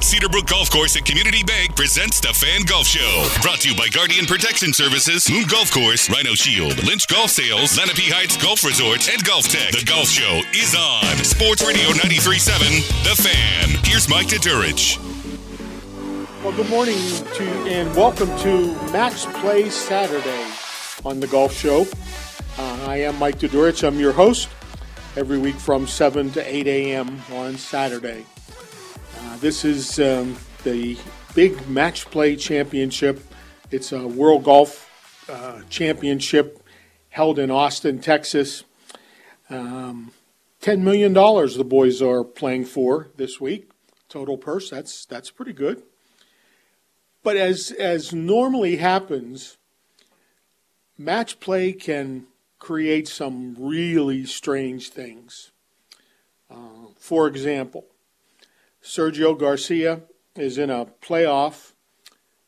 Cedarbrook Golf Course at Community Bank presents the Fan Golf Show. Brought to you by Guardian Protection Services, Moon Golf Course, Rhino Shield, Lynch Golf Sales, Lenape Heights Golf Resort, and Golf Tech. The Golf Show is on Sports Radio 93.7, The Fan. Here's Mike Dudurich. Well, good morning to and welcome to Match Play Saturday on the Golf Show. Uh, I am Mike Dudurich. I'm your host every week from 7 to 8 a.m. on Saturday. This is um, the big Match Play Championship. It's a World Golf uh, Championship held in Austin, Texas. Um, $10 million the boys are playing for this week. Total purse, that's, that's pretty good. But as, as normally happens, match play can create some really strange things. Uh, for example, Sergio Garcia is in a playoff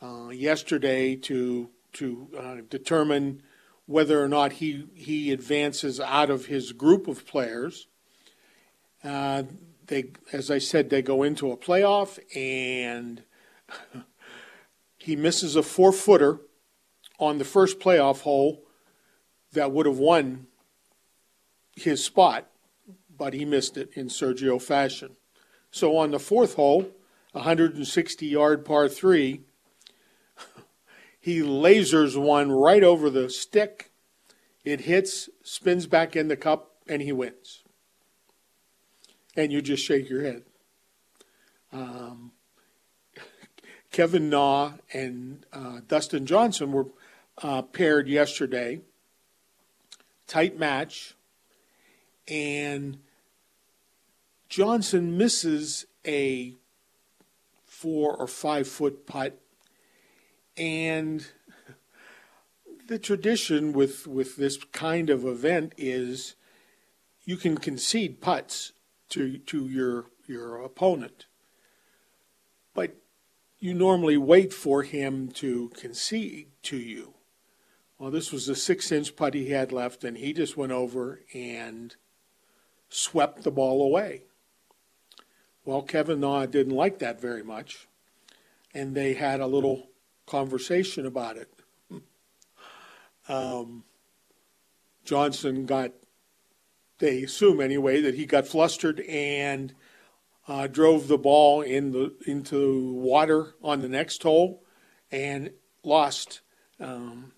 uh, yesterday to to uh, determine whether or not he he advances out of his group of players. Uh, they, as I said, they go into a playoff and he misses a four footer on the first playoff hole that would have won his spot, but he missed it in Sergio fashion. So on the fourth hole, 160 yard par three, he lasers one right over the stick. It hits, spins back in the cup, and he wins. And you just shake your head. Um, Kevin Na and uh, Dustin Johnson were uh, paired yesterday. Tight match. And Johnson misses a four or five foot putt. And the tradition with, with this kind of event is you can concede putts to, to your, your opponent. But you normally wait for him to concede to you. Well, this was a six inch putt he had left, and he just went over and swept the ball away. Well, Kevin Na didn't like that very much, and they had a little conversation about it. Um, Johnson got, they assume anyway, that he got flustered and uh, drove the ball in the into water on the next hole and lost um,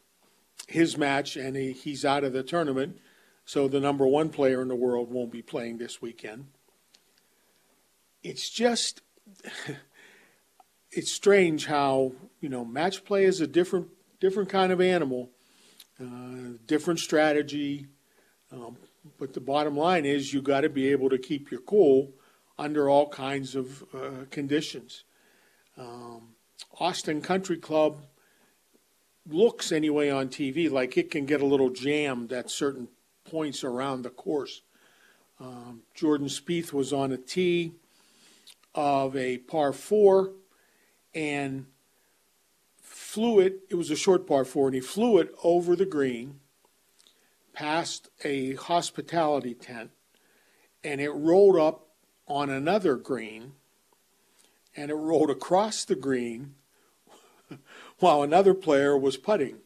his match, and he, he's out of the tournament. So the number one player in the world won't be playing this weekend. It's just it's strange how you know match play is a different different kind of animal, uh, different strategy. Um, but the bottom line is you got to be able to keep your cool under all kinds of uh, conditions. Um, Austin Country Club looks anyway on TV like it can get a little jammed at certain points around the course. Um, Jordan Spieth was on a tee of a par four and flew it. It was a short par four, and he flew it over the green past a hospitality tent, and it rolled up on another green and it rolled across the green while another player was putting.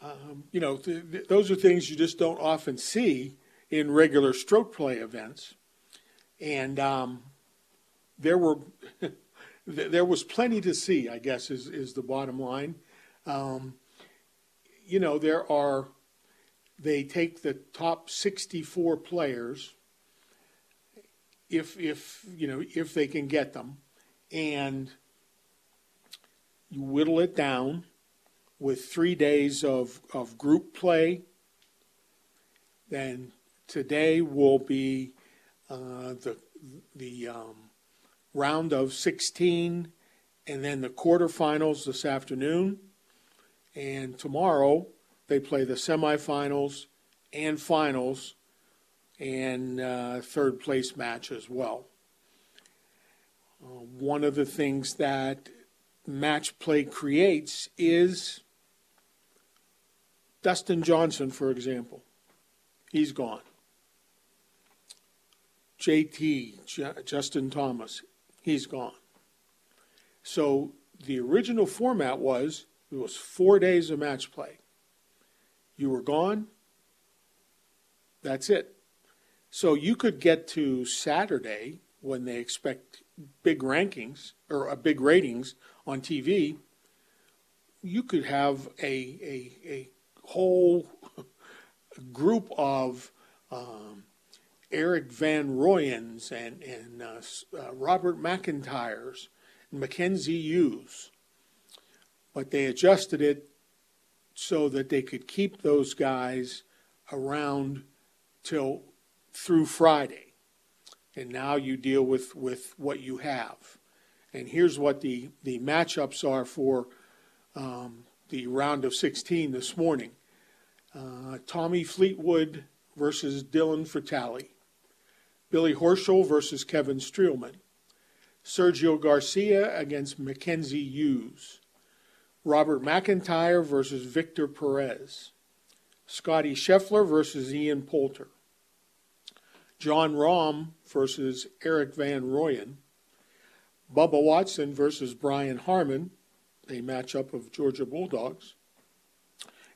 Um, you know, th- th- those are things you just don't often see in regular stroke play events. And um, there were there was plenty to see. I guess is is the bottom line. Um, you know, there are they take the top 64 players if if you know if they can get them and you whittle it down with three days of, of group play then today will be uh, the the um, round of 16 and then the quarterfinals this afternoon and tomorrow they play the semifinals and finals and uh, third place match as well. Uh, one of the things that match play creates is Dustin Johnson, for example. He's gone. JT, J- Justin Thomas, he's gone. So the original format was it was four days of match play. You were gone. That's it. So you could get to Saturday when they expect big rankings or uh, big ratings on TV. You could have a a, a whole group of um, Erik van Rooyens and and uh, uh, Robert McIntyres and Mackenzie Hughes, but they adjusted it so that they could keep those guys around till through Friday. And now you deal with, with what you have. And here's what the, the matchups are for um, the round of 16 this morning uh, Tommy Fleetwood versus Dylan Frittelli, Billy Horschel versus Kevin Streelman, Sergio Garcia against Mackenzie Hughes, Robert McIntyre versus Victor Perez. Scottie Scheffler versus Ian Poulter. Jon Rahm versus Erik van Rooyen. Bubba Watson versus Brian Harman, a matchup of Georgia Bulldogs.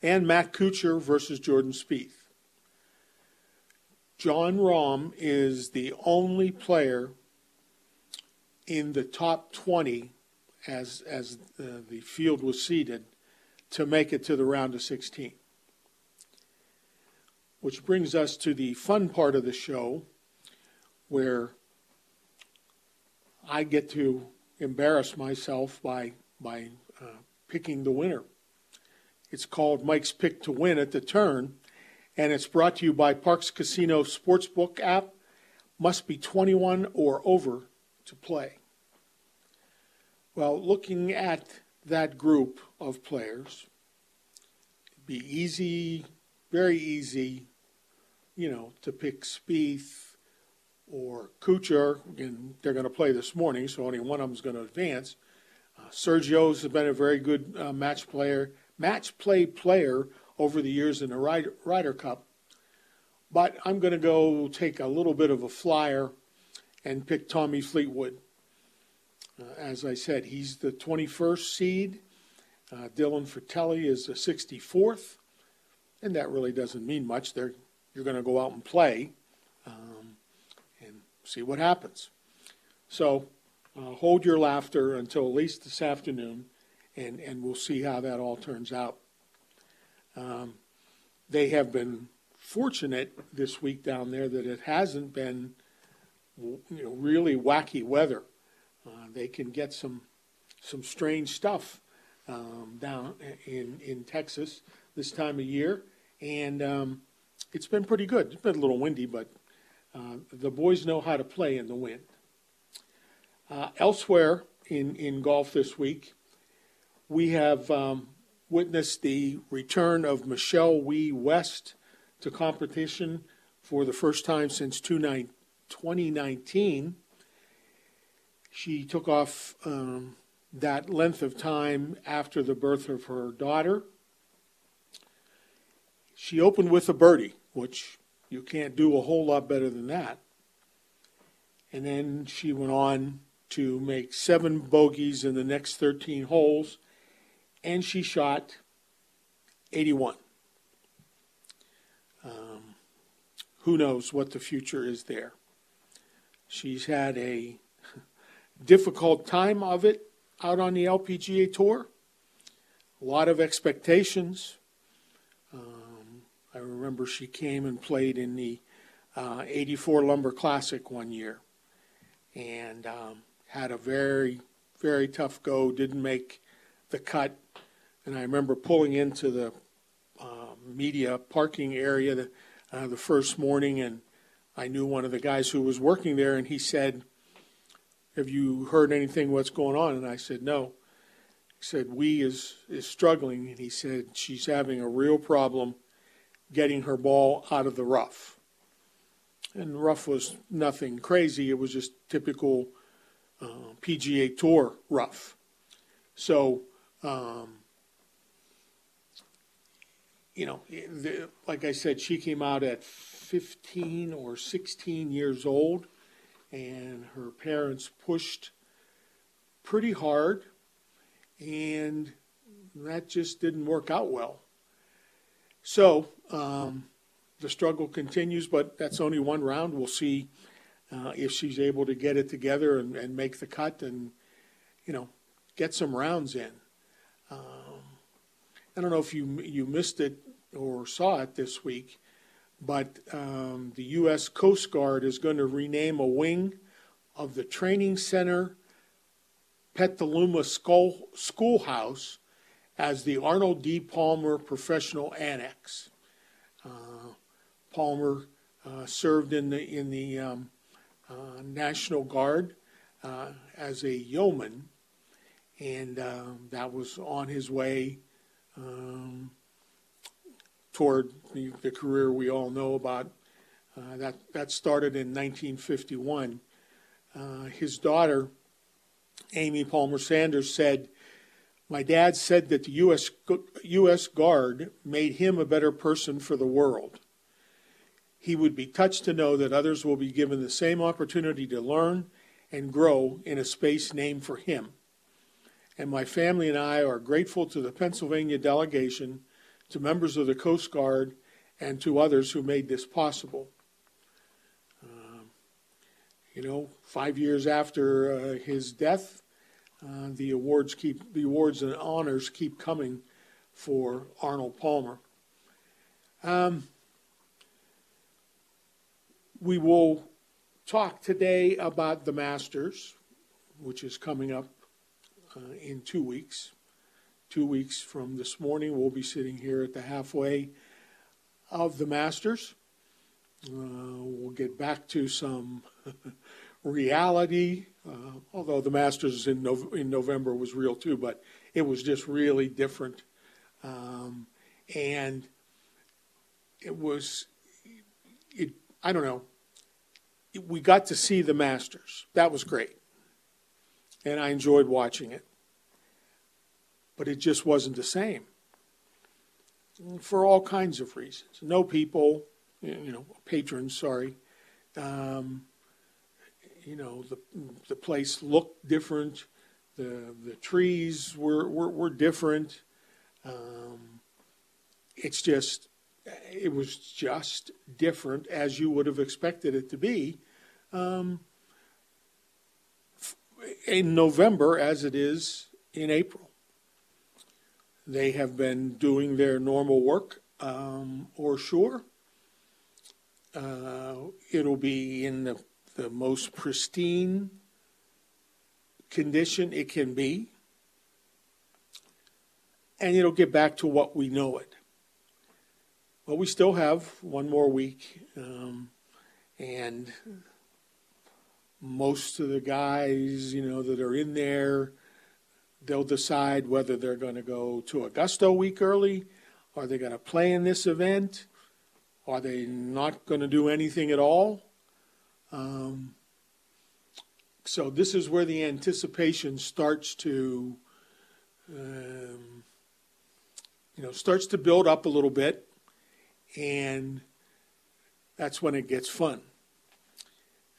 And Matt Kuchar versus Jordan Spieth. Jon Rahm is the only player in the top 20 as as uh, the field was seeded to make it to the round of 16. Which brings us to the fun part of the show where I get to embarrass myself by by uh, picking the winner. It's called Mike's Pick to Win at the Turn, and it's brought to you by Parx Casino Sportsbook app. Must be 21 or over to play. Well, looking at that group of players, it'd be easy, very easy, you know, to pick Spieth or Kuchar, and they're going to play this morning, so only one of them is going to advance. Uh, Sergio's been a very good uh, match player, match play player over the years in the Ryder, Ryder Cup. But I'm going to go take a little bit of a flyer and pick Tommy Fleetwood. Uh, as I said, he's the 21st seed. Uh, Dylan Frittelli is the 64th, and that really doesn't mean much. They're, you're going to go out and play um, and see what happens. So uh, hold your laughter until at least this afternoon, and, and we'll see how that all turns out. Um, they have been fortunate this week down there that it hasn't been you know, really wacky weather. Uh, they can get some some strange stuff um, down in in Texas this time of year, and um, it's been pretty good. It's been a little windy, but uh, the boys know how to play in the wind. Uh, elsewhere in in golf this week, we have um, witnessed the return of Michelle Wie West to competition for the first time since 2019 she took off um, that length of time after the birth of her daughter. She opened with a birdie, which you can't do a whole lot better than that. And then she went on to make seven bogeys in the next 13 holes, and she shot 81. Um, who knows what the future is there? She's had a difficult time of it out on the LPGA Tour. A lot of expectations. Um, I remember she came and played in the uh, 84 Lumber Classic one year and um, had a very, very tough go, didn't make the cut. And I remember pulling into the uh, media parking area the, uh, the first morning, and I knew one of the guys who was working there, and he said, Have you heard anything what's going on? And I said, No. He said, Wie is, is struggling, and he said, She's having a real problem getting her ball out of the rough. And rough was nothing crazy, it was just typical uh, PGA Tour rough. So, um, you know, the, like I said, she came out at 15 or 16 years old, and her parents pushed pretty hard, and that just didn't work out well. So um, the struggle continues, but that's only one round. We'll see uh, if she's able to get it together and, and, make the cut and, you know, get some rounds in. Um, I don't know if you you missed it or saw it this week, but um, the U.S. Coast Guard is going to rename a wing of the training center Petaluma School, Schoolhouse as the Arnold D. Palmer Professional Annex. Uh, Palmer uh, served in the in the um, uh, National Guard uh, as a yeoman, and um, that was on his way um, toward the, the, career we all know about. Uh, that that started in 1951. Uh, his daughter, Amy Palmer Sanders, said. My dad said that the U.S. U.S. Guard made him a better person for the world. He would be touched to know that others will be given the same opportunity to learn and grow in a space named for him. And my family and I are grateful to the Pennsylvania delegation, to members of the Coast Guard, and to others who made this possible. Um, you know, five years after uh, his death, uh, the awards keep the awards and honors keep coming for Arnold Palmer. Um, we will talk today about the Masters, which is coming up uh, in two weeks. Two weeks from this morning, we'll be sitting here at the halfway of the Masters. Uh, we'll get back to some reality, uh, although the Masters in, no- in November was real too, but it was just really different. Um, and it was, it, I don't know, we got to see the Masters. That was great. And I enjoyed watching it. But it just wasn't the same for all kinds of reasons. No people, you know, patrons, sorry. Um, you know, the, the place looked different. The, the trees were, were, were different. Um, it's just, it was just different as you would have expected it to be um, in November as it is in April. They have been doing their normal work, um, or sure. Uh, it'll be in the, the most pristine condition it can be, and it'll get back to what we know it. But we still have one more week, um, and most of the guys, you know, that are in there, they'll decide whether they're going to go to Augusta a week early. Are they going to play in this event? Are they not going to do anything at all? Um, so this is where the anticipation starts to, um, you know, starts to build up a little bit and that's when it gets fun.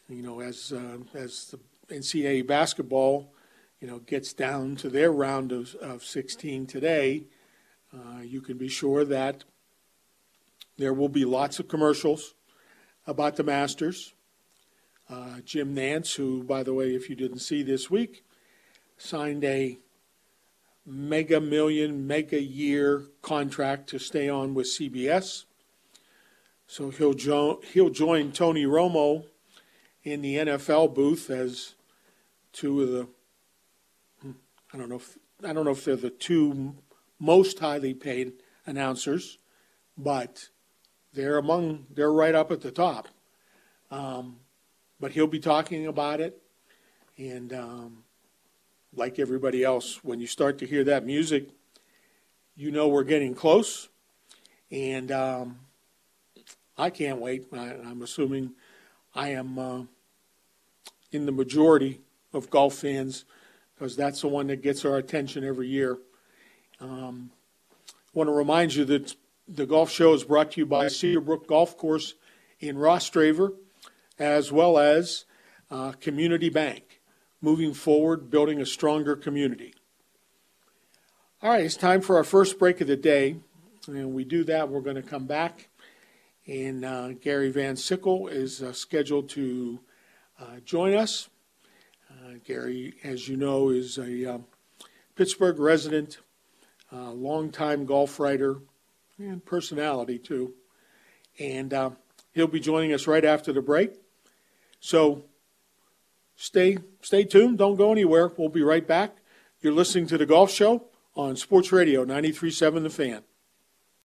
You know, as uh, as the NCAA basketball, you know, gets down to their round of, of 16 today, uh, you can be sure that there will be lots of commercials about the Masters. uh, Jim Nantz, who, by the way, if you didn't see this week, signed a mega million, mega year contract to stay on with CBS. So he'll, jo- he'll join Tony Romo in the NFL booth as two of the I don't know if I don't know if they're the two most highly paid announcers, but they're among they're right up at the top. Um, but he'll be talking about it, and um, like everybody else, when you start to hear that music, you know we're getting close, and um, I can't wait. I, I'm assuming I am uh, in the majority of golf fans because that's the one that gets our attention every year. Um, I want to remind you that the golf show is brought to you by Cedarbrook Golf Course in Rostraver, as well as uh, Community Bank, moving forward, building a stronger community. All right, it's time for our first break of the day. And we do that, we're going to come back. And uh, Gary Van Sickle is uh, scheduled to uh, join us. Uh, Gary, as you know, is a um, Pittsburgh resident, uh, longtime golf writer, and personality too. And uh, he'll be joining us right after the break. So stay stay tuned. Don't go anywhere. We'll be right back. You're listening to the Golf Show on Sports Radio 93.7 The Fan.